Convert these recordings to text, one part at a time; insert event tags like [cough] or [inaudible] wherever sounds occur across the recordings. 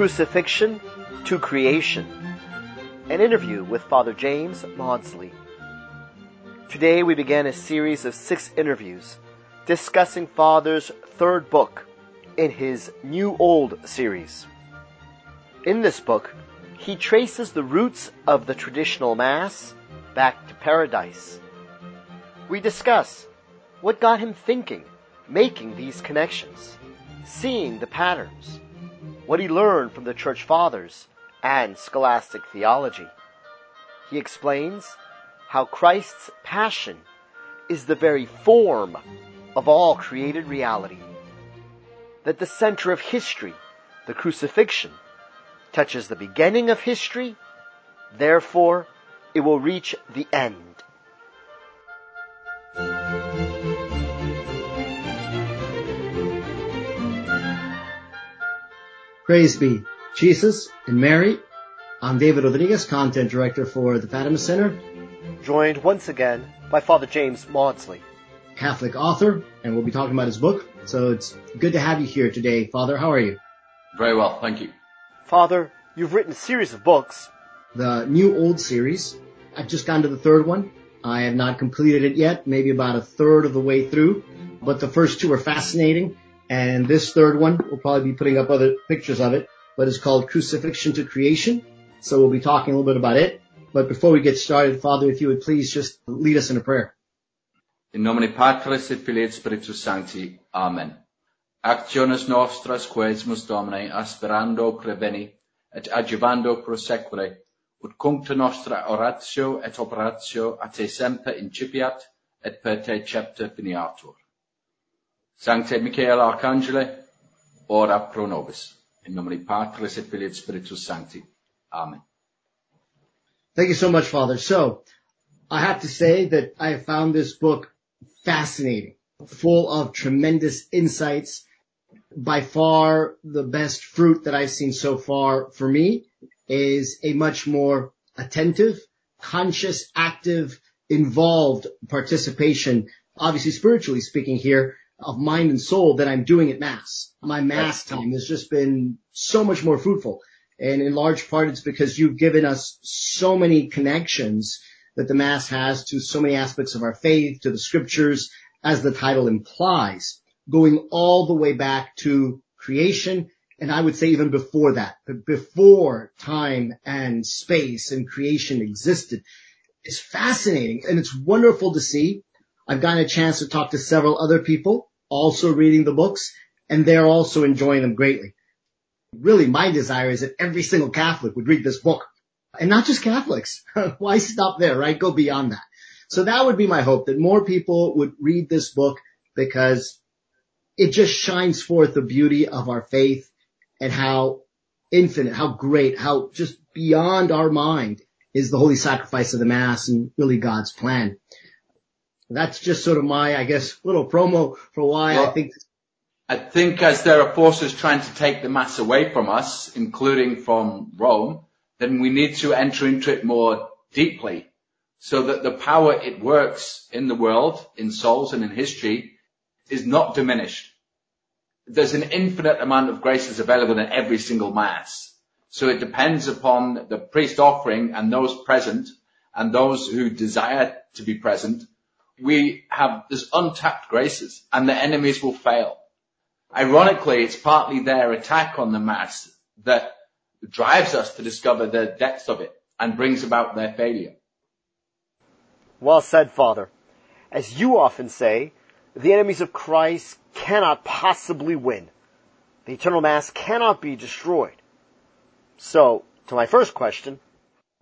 Crucifixion to Creation. An interview with Father James Mawdsley. Today we began a series of six interviews discussing Father's third book in his New Old series. In this book, he traces the roots of the traditional Mass back to paradise. We discuss what got him thinking, making these connections, seeing the patterns, what he learned from the Church Fathers and scholastic theology. He explains how Christ's passion is the very form of all created reality. That the center of history, the crucifixion, touches the beginning of history, therefore it will reach the end. Praise be Jesus and Mary. I'm David Rodriguez, Content Director for the Fatima Center. Joined once again by Father James Mawdsley. Catholic author, and we'll be talking about his book. So it's good to have you here today. Father, how are you? Very well, thank you. Father, you've written a series of books. The New Old series. I've just gone to the third one. I have not completed it yet, maybe about a third of the way through, but the first two are fascinating. And this third one, we'll probably be putting up other pictures of it, but it's called Crucifixion to Creation. So we'll be talking a little bit about it. But before we get started, Father, if you would please just lead us in a prayer. In nomine Patris et Filii et Spiritus Sancti. Amen. Actiones nostras quesmus Domine aspirando preveni et adjuvando prosequere ut cuncta nostra oratio et operatio a te semper incipiat et per te cepta finiatur. Sancte ora pro nobis. In nomine Patris et Filii et Spiritus Sancti. Amen. Thank you so much, Father. So I have to say that I have found this book fascinating, full of tremendous insights. By far the best fruit that I've seen so far for me is a much more attentive, conscious, active, involved participation, obviously spiritually speaking here, of mind and soul that I'm doing at Mass. My Mass time has just been so much more fruitful. And in large part, it's because you've given us so many connections that the Mass has to so many aspects of our faith, to the scriptures, as the title implies, going all the way back to creation. And I would say even before that, before time and space and creation existed is fascinating. And it's wonderful to see. I've gotten a chance to talk to several other people also reading the books and they're also enjoying them greatly. Really, my desire is that every single Catholic would read this book and not just Catholics. [laughs] Why stop there, right? Go beyond that. So that would be my hope that more people would read this book because it just shines forth the beauty of our faith and how infinite, how great, how just beyond our mind is the holy sacrifice of the mass and really God's plan. That's just sort of my, I guess, little promo for why well, I think. I think as there are forces trying to take the mass away from us, including from Rome, then we need to enter into it more deeply so that the power it works in the world, in souls and in history is not diminished. There's an infinite amount of graces available in every single mass. So it depends upon the priest offering and those present and those who desire to be present we have this untapped graces and the enemies will fail. Ironically, it's partly their attack on the mass that drives us to discover the depth of it and brings about their failure. Well said, Father. As you often say, the enemies of Christ cannot possibly win. The eternal mass cannot be destroyed. So, to my first question.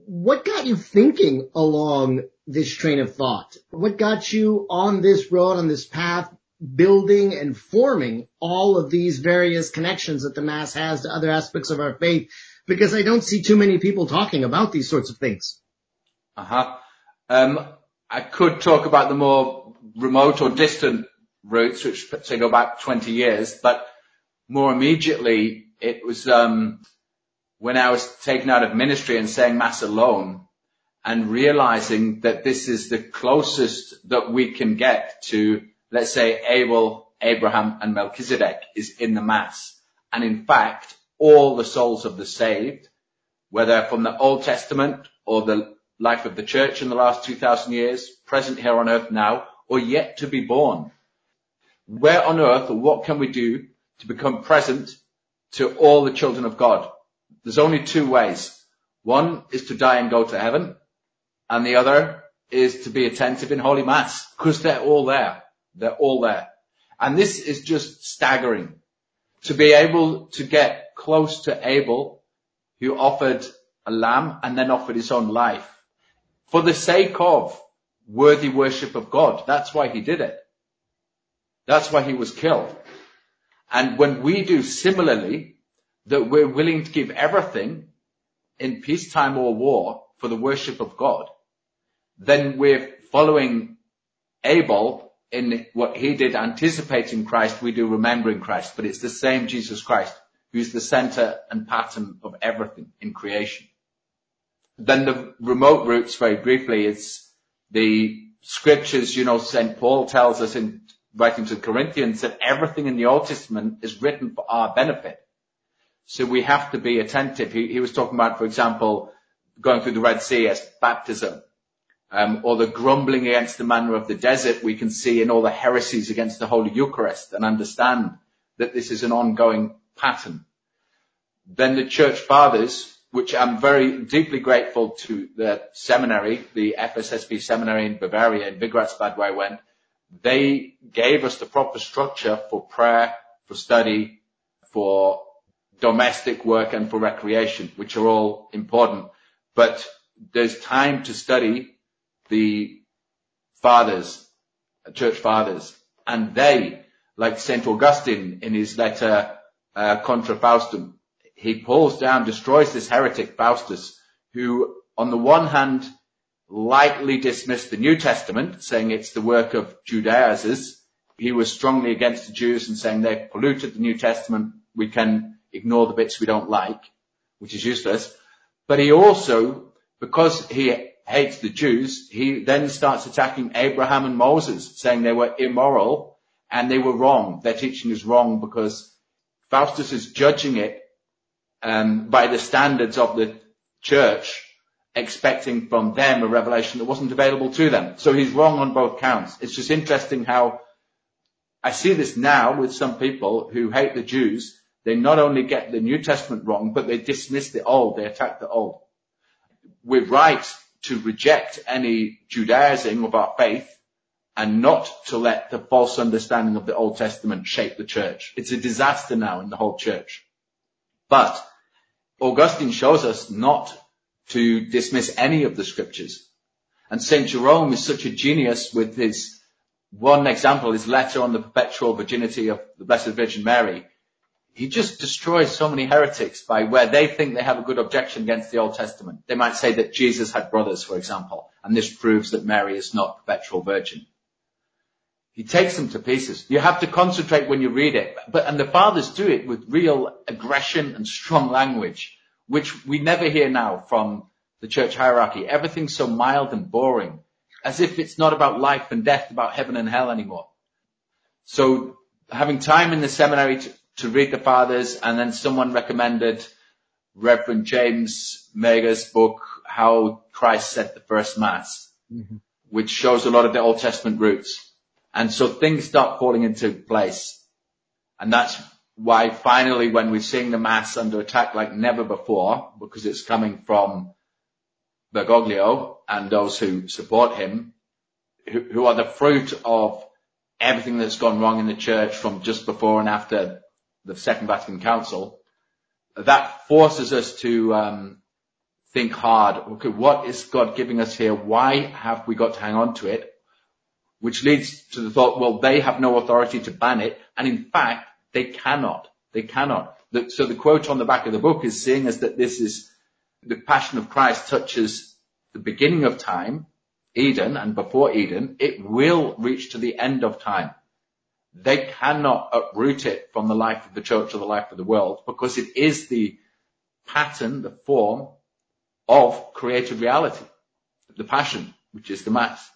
What got you thinking along this train of thought? What got you on this road, on this path, building and forming all of these various connections that the Mass has to other aspects of our faith? Because I don't see too many people talking about these sorts of things. Uh huh. Um, I could talk about the more remote or distant roots, which say go back 20 years, but more immediately it was, um, when I was taken out of ministry and saying mass alone, and realizing that this is the closest that we can get to, let's say, Abel, Abraham, and Melchizedek is in the Mass. And in fact, all the souls of the saved, whether from the Old Testament or the life of the church in the last 2,000 years, present here on earth now, or yet to be born. Where on earth or what can we do to become present to all the children of God? There's only two ways. One is to die and go to heaven, and the other is to be attentive in Holy Mass, because they're all there. They're all there. And this is just staggering. To be able to get close to Abel, who offered a lamb and then offered his own life for the sake of worthy worship of God. That's why he did it. That's why he was killed. And when we do similarly, that we're willing to give everything in peacetime or war for the worship of God, then we're following Abel in what he did anticipating Christ, we do remembering Christ, but it's the same Jesus Christ who's the center and pattern of everything in creation. Then the remote roots very briefly is the scriptures, you know, St. Paul tells us in writing to the Corinthians that everything in the Old Testament is written for our benefit. So we have to be attentive. He, he was talking about, for example, going through the Red Sea as baptism, Um, or the grumbling against the manna of the desert we can see in all the heresies against the Holy Eucharist and understand that this is an ongoing pattern. Then the church fathers, which I'm very deeply grateful to the seminary, the FSSP seminary in Bavaria, in Wigratzbad where I went, they gave us the proper structure for prayer, for study, for domestic work and for recreation, which are all important. But there's time to study the fathers, church fathers, and they, like St. Augustine in his letter uh, Contra Faustum, he pulls down, destroys this heretic Faustus, who on the one hand lightly dismissed the New Testament, saying it's the work of Judaizers. He was strongly against the Jews and saying they've polluted the New Testament. We can ignore the bits we don't like, which is useless. But he also, because he hates the Jews, he then starts attacking Abraham and Moses, saying they were immoral and they were wrong. Their teaching is wrong because Faustus is judging it um, by the standards of the church, expecting from them a revelation that wasn't available to them. So he's wrong on both counts. It's just interesting how I see this now with some people who hate the Jews they not only get the New Testament wrong, but they dismiss the Old. They attack the Old. We're right to reject any Judaizing of our faith and not to let the false understanding of the Old Testament shape the church. It's a disaster now in the whole church. But Augustine shows us not to dismiss any of the scriptures. And St. Jerome is such a genius with his one example, his letter on the perpetual virginity of the Blessed Virgin Mary he just destroys so many heretics by where they think they have a good objection against the Old Testament. They might say that Jesus had brothers, for example, and this proves that Mary is not a perpetual virgin. He takes them to pieces. You have to concentrate when you read it. But, and the fathers do it with real aggression and strong language, which we never hear now from the church hierarchy. Everything's so mild and boring, as if it's not about life and death, about heaven and hell anymore. So having time in the seminary to, to read the fathers, and then someone recommended Reverend James Meagher's book, How Christ Said the First Mass, mm-hmm. which shows a lot of the Old Testament roots. And so things start falling into place. And that's why finally when we're seeing the Mass under attack like never before, because it's coming from Bergoglio and those who support him, who, who are the fruit of everything that's gone wrong in the church from just before and after the Second Vatican Council, that forces us to um, think hard. Okay, what is God giving us here? Why have we got to hang on to it? Which leads to the thought, well, they have no authority to ban it, and in fact, they cannot. They cannot. So the quote on the back of the book is saying us that this is the passion of Christ touches the beginning of time, Eden, and before Eden, it will reach to the end of time they cannot uproot it from the life of the church or the life of the world because it is the pattern, the form of created reality, the passion, which is the mass.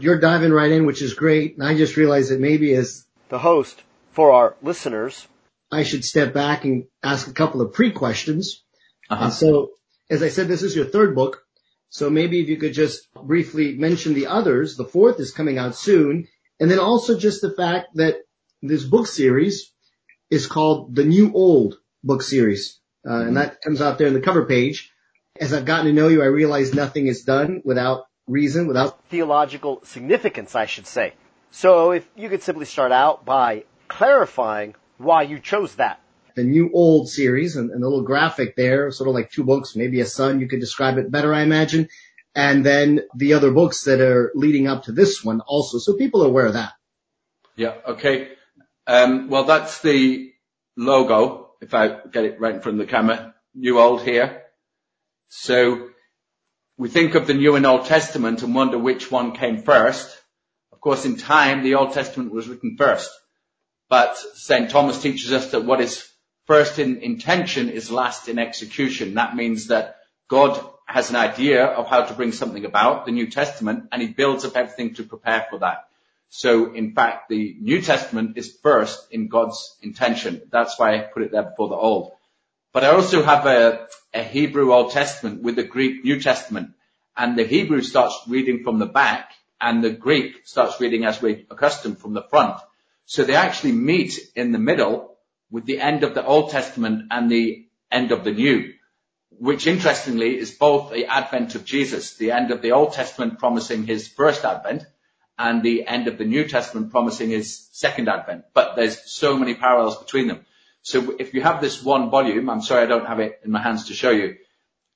You're diving right in, which is great. And I just realized that maybe as the host for our listeners, I should step back and ask a couple of pre-questions. Uh-huh. And so, as I said, this is your third book. So maybe if you could just briefly mention the others. The fourth is coming out soon. And then also just the fact that this book series is called the New Old book series. Uh, and that comes out there in the cover page. As I've gotten to know you, I realize nothing is done without reason, without Theological significance, I should say. So if you could simply start out by clarifying why you chose that. the New Old series and, and the little graphic there, sort of like two books, maybe a son, you could describe it better, I imagine. And then the other books that are leading up to this one also. So people are aware of that. Yeah. Okay. Um, well, that's the logo. If I get it right from the camera, new old here. So we think of the New and Old Testament and wonder which one came first. Of course, in time, the Old Testament was written first. But St. Thomas teaches us that what is first in intention is last in execution. That means that God has an idea of how to bring something about, the New Testament, and he builds up everything to prepare for that. So in fact, the New Testament is first in God's intention. That's why I put it there before the Old. But I also have a, a Hebrew Old Testament with the Greek New Testament. And the Hebrew starts reading from the back and the Greek starts reading as we're accustomed from the front. So they actually meet in the middle with the end of the Old Testament and the end of the New, which interestingly is both the advent of Jesus, the end of the Old Testament promising his first advent and the end of the New Testament promising his second advent. But there's so many parallels between them. So if you have this one volume, I'm sorry I don't have it in my hands to show you,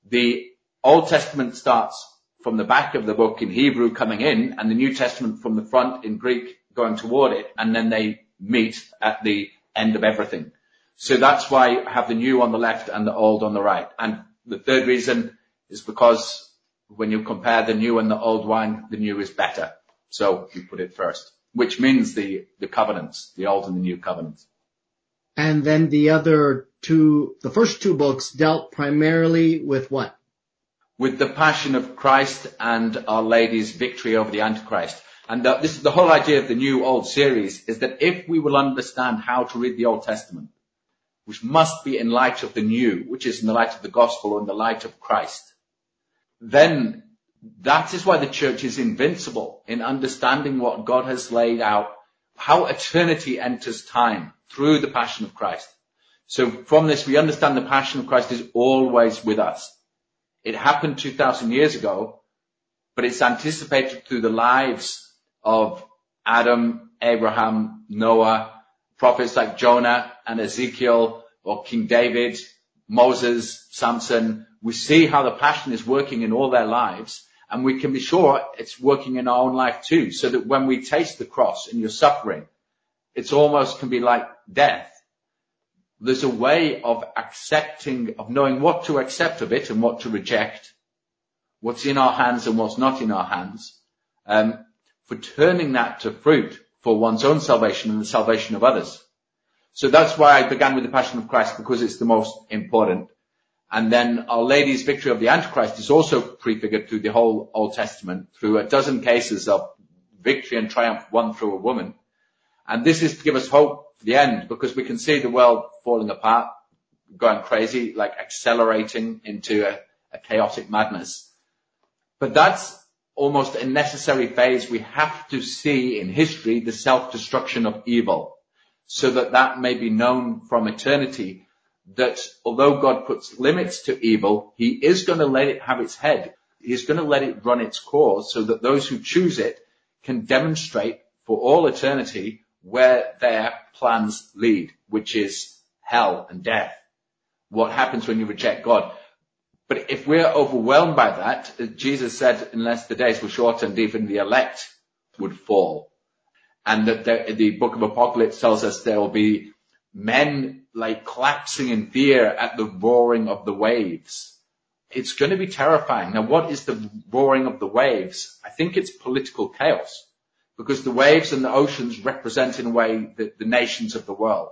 the Old Testament starts from the back of the book in Hebrew coming in and the New Testament from the front in Greek going toward it and then they meet at the end of everything. So that's why I have the new on the left and the old on the right. And the third reason is because when you compare the new and the old wine, the new is better. So you put it first, which means the, the covenants, the old and the new covenants. And then the other two, the first two books dealt primarily with what? With the passion of Christ and Our Lady's victory over the Antichrist. And the, this is the whole idea of the new old series is that if we will understand how to read the Old Testament, which must be in light of the new, which is in the light of the gospel or in the light of Christ, then that is why the church is invincible in understanding what God has laid out, how eternity enters time through the passion of Christ. So from this, we understand the passion of Christ is always with us. It happened 2000 years ago, but it's anticipated through the lives of Adam, Abraham, Noah, prophets like Jonah and Ezekiel or King David, Moses, Samson. We see how the passion is working in all their lives and we can be sure it's working in our own life too. So that when we taste the cross and your suffering, it's almost can be like death. There's a way of accepting, of knowing what to accept of it and what to reject, what's in our hands and what's not in our hands, um, for turning that to fruit for one's own salvation and the salvation of others. So that's why I began with the Passion of Christ because it's the most important. And then Our Lady's victory of the Antichrist is also prefigured through the whole Old Testament through a dozen cases of victory and triumph won through a woman. And this is to give us hope for the end because we can see the world falling apart, going crazy, like accelerating into a, a chaotic madness. But that's almost a necessary phase. We have to see in history the self-destruction of evil so that that may be known from eternity that although God puts limits to evil, he is going to let it have its head. He's going to let it run its course so that those who choose it can demonstrate for all eternity where their plans lead, which is hell and death. What happens when you reject God? But if we're overwhelmed by that, Jesus said, unless the days were shortened, even the elect would fall. And that the, book of Apocalypse tells us there will be men like collapsing in fear at the roaring of the waves. It's going to be terrifying. Now, what is the roaring of the waves? I think it's political chaos because the waves and the oceans represent in a way the, the nations of the world.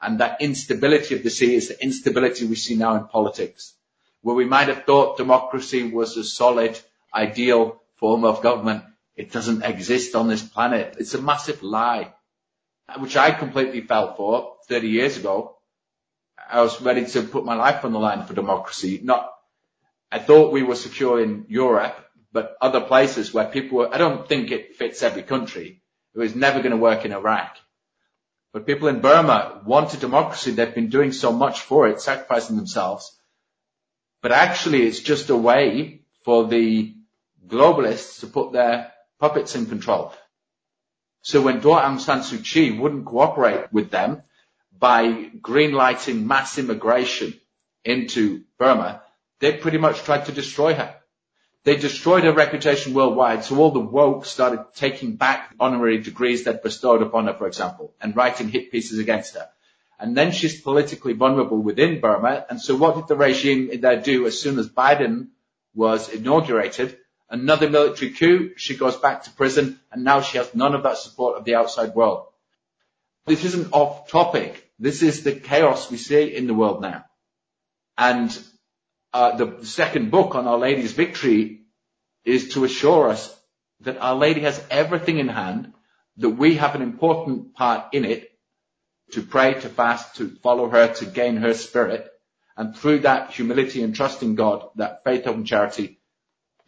And that instability of the sea is the instability we see now in politics, where we might have thought democracy was a solid, ideal form of government. It doesn't exist on this planet. It's a massive lie. which I completely fell for 30 years ago. I was ready to put my life on the line for democracy. Not, I thought we were secure in Europe, but other places where people were, I don't think it fits every country. It was never going to work in Iraq. But people in Burma wanted democracy. They've been doing so much for it, sacrificing themselves. But actually it's just a way for the globalists to put their puppets in control. So when Daw Aung San Suu Kyi wouldn't cooperate with them by greenlighting mass immigration into Burma, they pretty much tried to destroy her. They destroyed her reputation worldwide, so all the woke started taking back honorary degrees they'd bestowed upon her, for example, and writing hit pieces against her. And then she's politically vulnerable within Burma, and so what did the regime there do as soon as Biden was inaugurated? Another military coup, she goes back to prison, and now she has none of that support of the outside world. This isn't off topic. This is the chaos we see in the world now. And uh, the second book on Our Lady's victory is to assure us that Our Lady has everything in hand, that we have an important part in it to pray, to fast, to follow her, to gain her spirit. And through that humility and trust in God, that faith, and charity,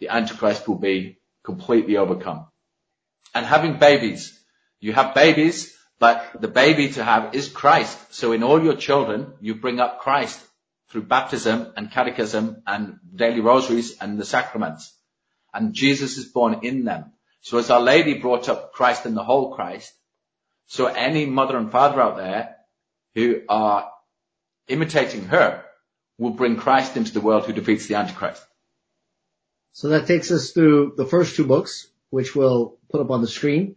the Antichrist will be completely overcome. And having babies, you have babies, but the baby to have is Christ. So in all your children, you bring up Christ through baptism and catechism and daily rosaries and the sacraments. And Jesus is born in them. So as Our Lady brought up Christ and the whole Christ, so any mother and father out there who are imitating her will bring Christ into the world who defeats the Antichrist. So that takes us through the first two books, which we'll put up on the screen.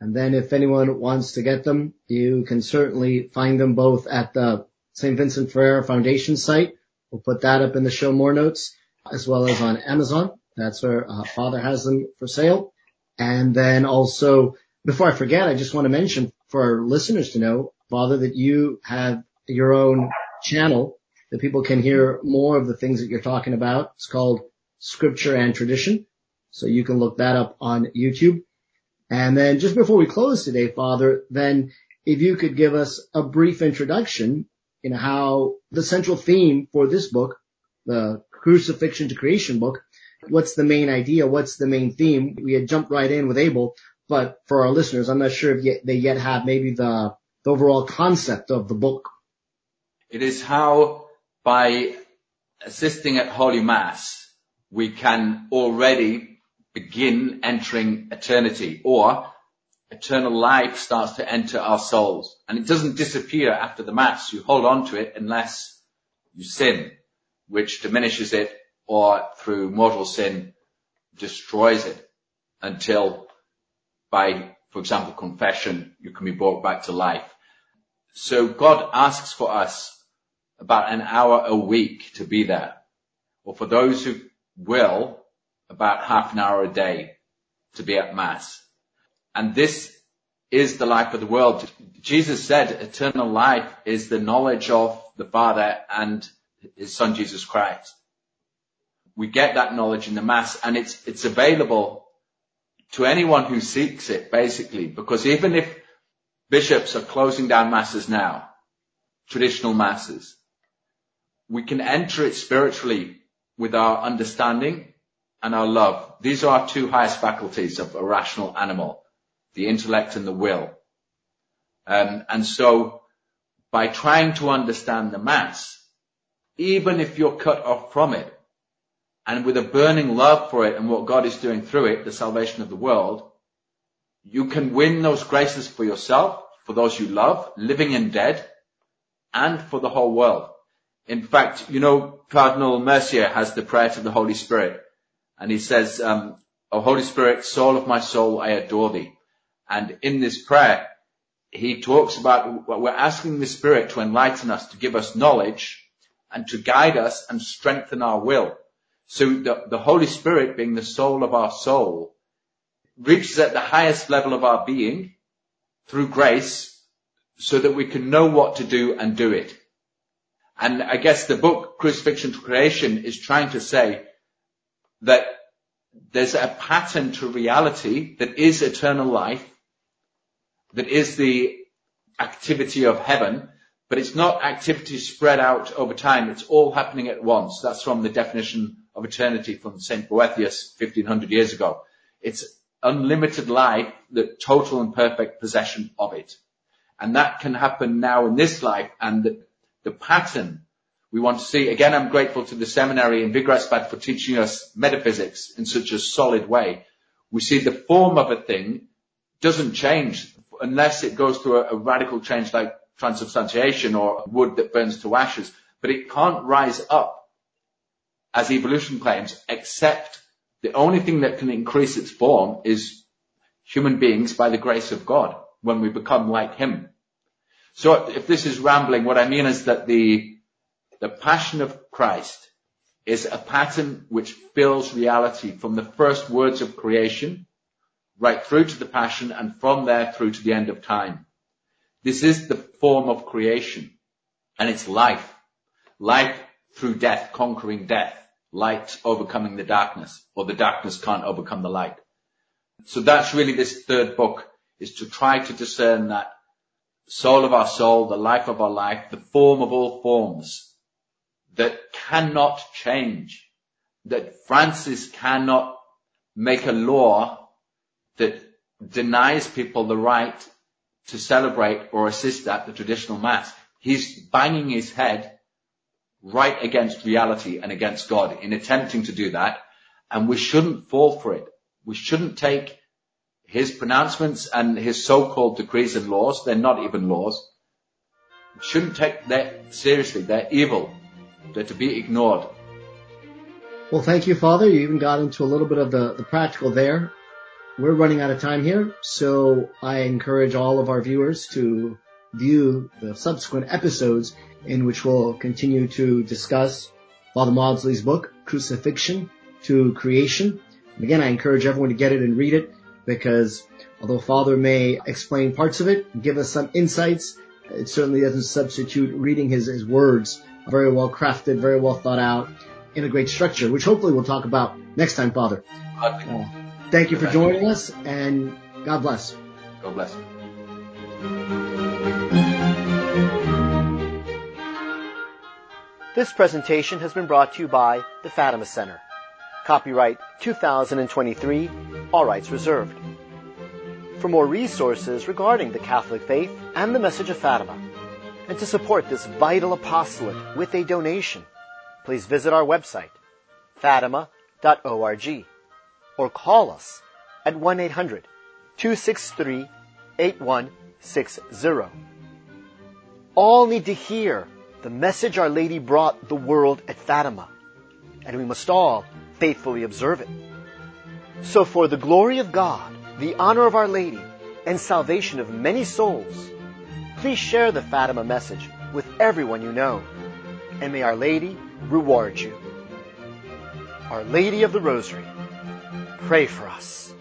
And then if anyone wants to get them, you can certainly find them both at the St. Vincent Ferrer Foundation site. We'll put that up in the show more notes as well as on Amazon. That's where uh, Father has them for sale. And then also, before I forget, I just want to mention for our listeners to know, Father, that you have your own channel that people can hear more of the things that you're talking about. It's called Scripture and Tradition. So you can look that up on YouTube. And then just before we close today, Father, then if you could give us a brief introduction in how the central theme for this book, the crucifixion to creation book, what's the main idea? What's the main theme? We had jumped right in with Abel, but for our listeners, I'm not sure if yet, they yet have maybe the, the overall concept of the book. It is how by assisting at Holy Mass, we can already begin entering eternity or eternal life starts to enter our souls. And it doesn't disappear after the Mass. You hold on to it unless you sin, which diminishes it or through mortal sin destroys it until by, for example, confession, you can be brought back to life. So God asks for us about an hour a week to be there. Or for those who will, about half an hour a day to be at Mass. And this is the life of the world. Jesus said eternal life is the knowledge of the Father and his son Jesus Christ. We get that knowledge in the Mass and it's, it's available to anyone who seeks it basically because even if bishops are closing down Masses now, traditional Masses, we can enter it spiritually with our understanding and our love. These are our two highest faculties of a rational animal the intellect and the will. Um, and so by trying to understand the mass, even if you're cut off from it, and with a burning love for it and what God is doing through it, the salvation of the world, you can win those graces for yourself, for those you love, living and dead, and for the whole world. In fact, you know, Cardinal Mercier has the prayer to the Holy Spirit, and he says, um, O Holy Spirit, soul of my soul, I adore thee. And in this prayer, he talks about we're asking the Spirit to enlighten us, to give us knowledge and to guide us and strengthen our will. So the, the Holy Spirit being the soul of our soul reaches at the highest level of our being through grace so that we can know what to do and do it. And I guess the book Crucifixion to Creation is trying to say that there's a pattern to reality that is eternal life that is the activity of heaven, but it's not activity spread out over time. It's all happening at once. That's from the definition of eternity from St. Boethius 1500 years ago. It's unlimited life, the total and perfect possession of it. And that can happen now in this life and the, pattern we want to see. Again, I'm grateful to the seminary in Wigratzbad for teaching us metaphysics in such a solid way. We see the form of a thing doesn't change unless it goes through a, a radical change like transubstantiation or wood that burns to ashes, but it can't rise up as evolution claims, except the only thing that can increase its form is human beings by the grace of God when we become like him. So if this is rambling, what I mean is that the the passion of Christ is a pattern which fills reality from the first words of creation right through to the passion and from there through to the end of time. This is the form of creation and it's life. Life through death, conquering death. Light overcoming the darkness or the darkness can't overcome the light. So that's really this third book is to try to discern that soul of our soul, the life of our life, the form of all forms that cannot change, that Francis cannot make a law that denies people the right to celebrate or assist at the traditional mass. He's banging his head right against reality and against God in attempting to do that. And we shouldn't fall for it. We shouldn't take his pronouncements and his so-called decrees and laws. They're not even laws. We shouldn't take that seriously. They're evil. They're to be ignored. Well, thank you, Father. You even got into a little bit of the, the practical there. We're running out of time here, so I encourage all of our viewers to view the subsequent episodes in which we'll continue to discuss Father Mawdsley's book, Crucifixion to Creation. And again, I encourage everyone to get it and read it because although Father may explain parts of it, give us some insights, it certainly doesn't substitute reading his, his words very well crafted, very well thought out, in a great structure, which hopefully we'll talk about next time, Father. Uh, thank you for joining us, and God bless. God bless. This presentation has been brought to you by the Fatima Center. Copyright 2023, all rights reserved. For more resources regarding the Catholic faith and the message of Fatima, and to support this vital apostolate with a donation, please visit our website, fatima.org, or call us at 1-800-263-8160. All need to hear the message Our Lady brought the world at Fatima, and we must all faithfully observe it. So for the glory of God, the honor of Our Lady, and salvation of many souls, Please share the Fatima message with everyone you know, and may Our Lady reward you. Our Lady of the Rosary, pray for us.